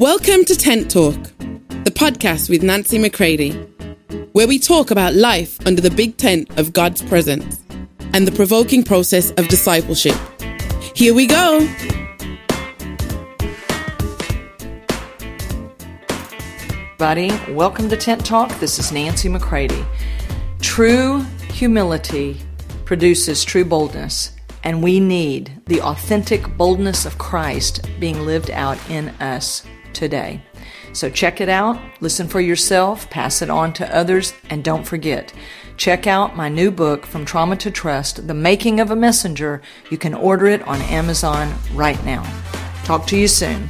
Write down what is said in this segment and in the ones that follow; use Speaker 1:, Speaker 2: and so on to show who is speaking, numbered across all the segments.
Speaker 1: Welcome to Tent Talk, the podcast with Nancy McCready, where we talk about life under the big tent of God's presence and the provoking process of discipleship. Here we go.
Speaker 2: Buddy, welcome to Tent Talk. This is Nancy McCready. True humility produces true boldness, and we need the authentic boldness of Christ being lived out in us today. So check it out, listen for yourself, pass it on to others, and don't forget, check out my new book, From Trauma to Trust The Making of a Messenger. You can order it on Amazon right now. Talk to you soon.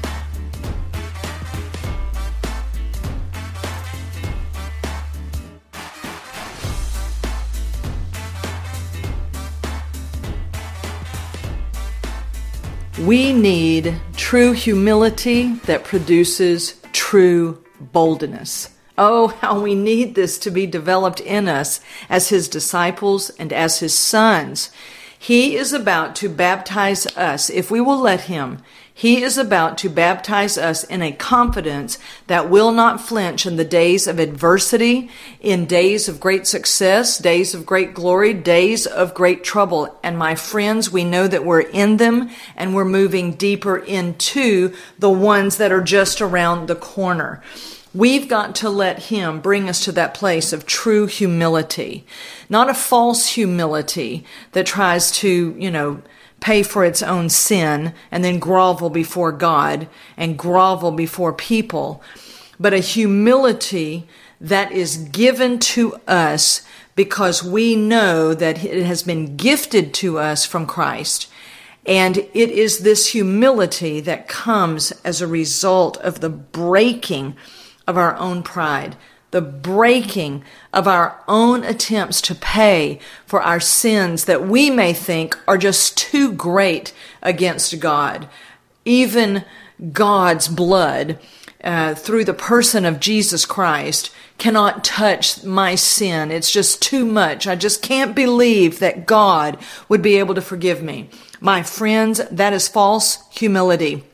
Speaker 2: We need true humility that produces true boldness. Oh, how we need this to be developed in us as His disciples and as His sons. He is about to baptize us, if we will let Him, he is about to baptize us in a confidence that will not flinch in the days of adversity, in days of great success, days of great glory, days of great trouble. And my friends, we know that we're in them and we're moving deeper into the ones that are just around the corner. We've got to let Him bring us to that place of true humility, not a false humility that tries to, you know, pay for its own sin and then grovel before God and grovel before people, but a humility that is given to us because we know that it has been gifted to us from Christ. And it is this humility that comes as a result of the breaking of our own pride, the breaking of our own attempts to pay for our sins that we may think are just too great against God. Even God's blood, uh, through the person of Jesus Christ, cannot touch my sin. It's just too much. I just can't believe that God would be able to forgive me. My friends, that is false humility.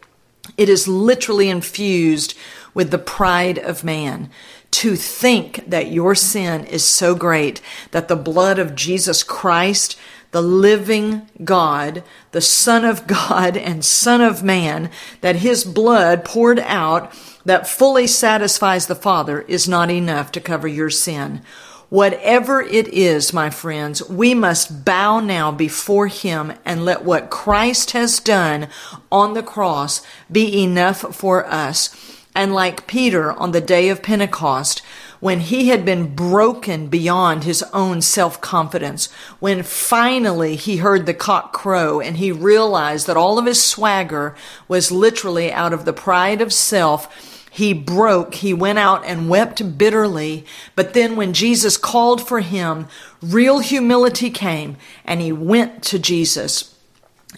Speaker 2: It is literally infused with the pride of man to think that your sin is so great that the blood of Jesus Christ, the living God, the Son of God and Son of Man, that his blood poured out that fully satisfies the Father is not enough to cover your sin. Whatever it is, my friends, we must bow now before Him and let what Christ has done on the cross be enough for us and like Peter on the day of Pentecost, when he had been broken beyond his own self confidence, when finally he heard the cock crow and he realized that all of his swagger was literally out of the pride of self, he broke, he went out and wept bitterly. But then when Jesus called for him, real humility came and he went to Jesus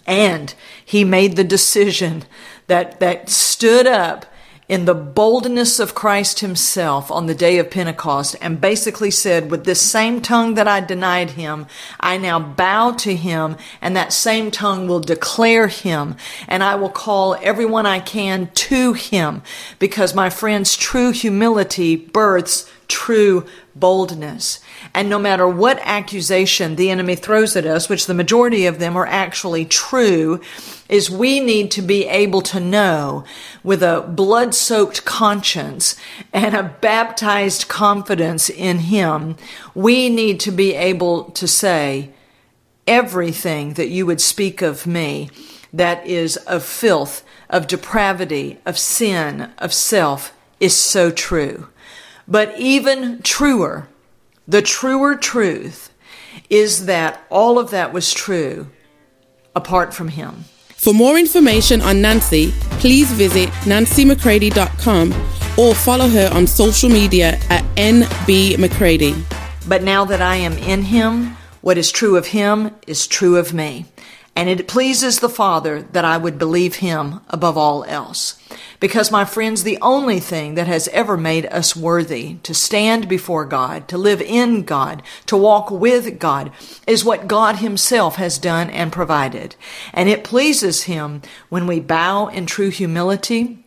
Speaker 2: and he made the decision that, that stood up in the boldness of Christ himself on the day of Pentecost and basically said, with this same tongue that I denied him, I now bow to him and that same tongue will declare him and I will call everyone I can to him because my friends, true humility births true boldness. And no matter what accusation the enemy throws at us, which the majority of them are actually true, is we need to be able to know with a blood soaked conscience and a baptized confidence in Him, we need to be able to say, everything that you would speak of me that is of filth, of depravity, of sin, of self is so true. But even truer, the truer truth is that all of that was true apart from him.
Speaker 1: For more information on Nancy, please visit nancymccready.com or follow her on social media at nbmccready.
Speaker 2: But now that I am in him, what is true of him is true of me. And it pleases the Father that I would believe him above all else. Because, my friends, the only thing that has ever made us worthy to stand before God, to live in God, to walk with God, is what God Himself has done and provided. And it pleases Him when we bow in true humility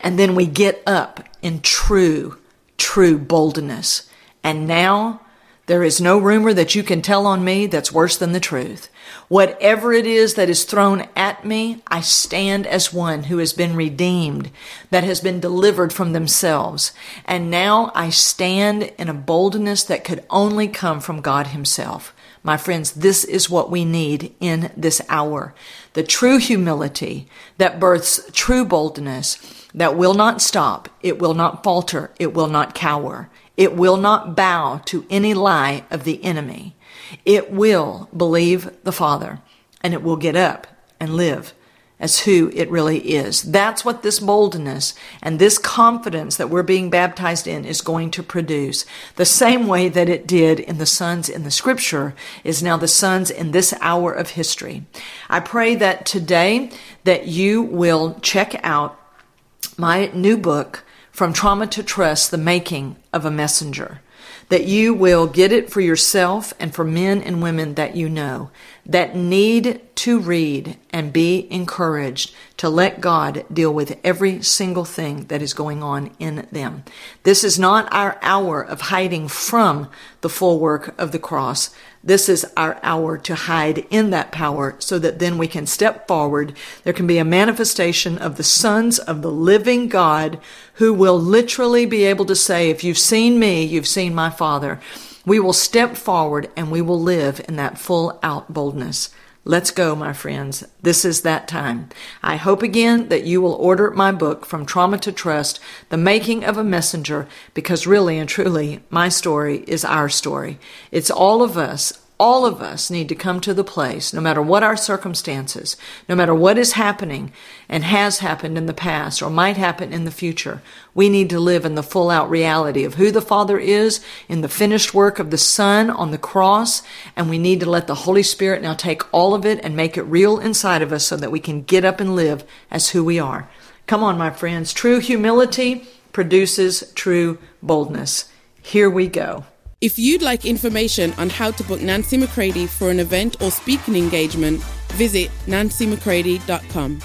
Speaker 2: And then we get up in true, true boldness. And now there is no rumor that you can tell on me that's worse than the truth. Whatever it is that is thrown at me, I stand as one who has been redeemed, that has been delivered from themselves. And now I stand in a boldness that could only come from God Himself. My friends, this is what we need in this hour. The true humility that births true boldness that will not stop, it will not falter, it will not cower. It will not bow to any lie of the enemy. It will believe the Father and it will get up and live as who it really is. That's what this boldness and this confidence that we're being baptized in is going to produce. The same way that it did in the sons in the scripture is now the sons in this hour of history. I pray that today that you will check out my new book, from trauma to trust, the making of a messenger. That you will get it for yourself and for men and women that you know that need to read and be encouraged to let God deal with every single thing that is going on in them. This is not our hour of hiding from the full work of the cross. This is our hour to hide in that power so that then we can step forward. There can be a manifestation of the sons of the living God who will literally be able to say, if you've seen me, you've seen my father. We will step forward and we will live in that full out boldness. Let's go, my friends. This is that time. I hope again that you will order my book, From Trauma to Trust, The Making of a Messenger, because really and truly, my story is our story. It's all of us all of us need to come to the place, no matter what our circumstances, no matter what is happening and has happened in the past or might happen in the future, we need to live in the full out reality of who the Father is in the finished work of the Son on the cross. And we need to let the Holy Spirit now take all of it and make it real inside of us so that we can get up and live as who we are. Come on, my friends. True humility produces true boldness. Here we go.
Speaker 1: If you'd like information on how to book Nancy McCready for an event or speaking engagement, visit nancymccready.com.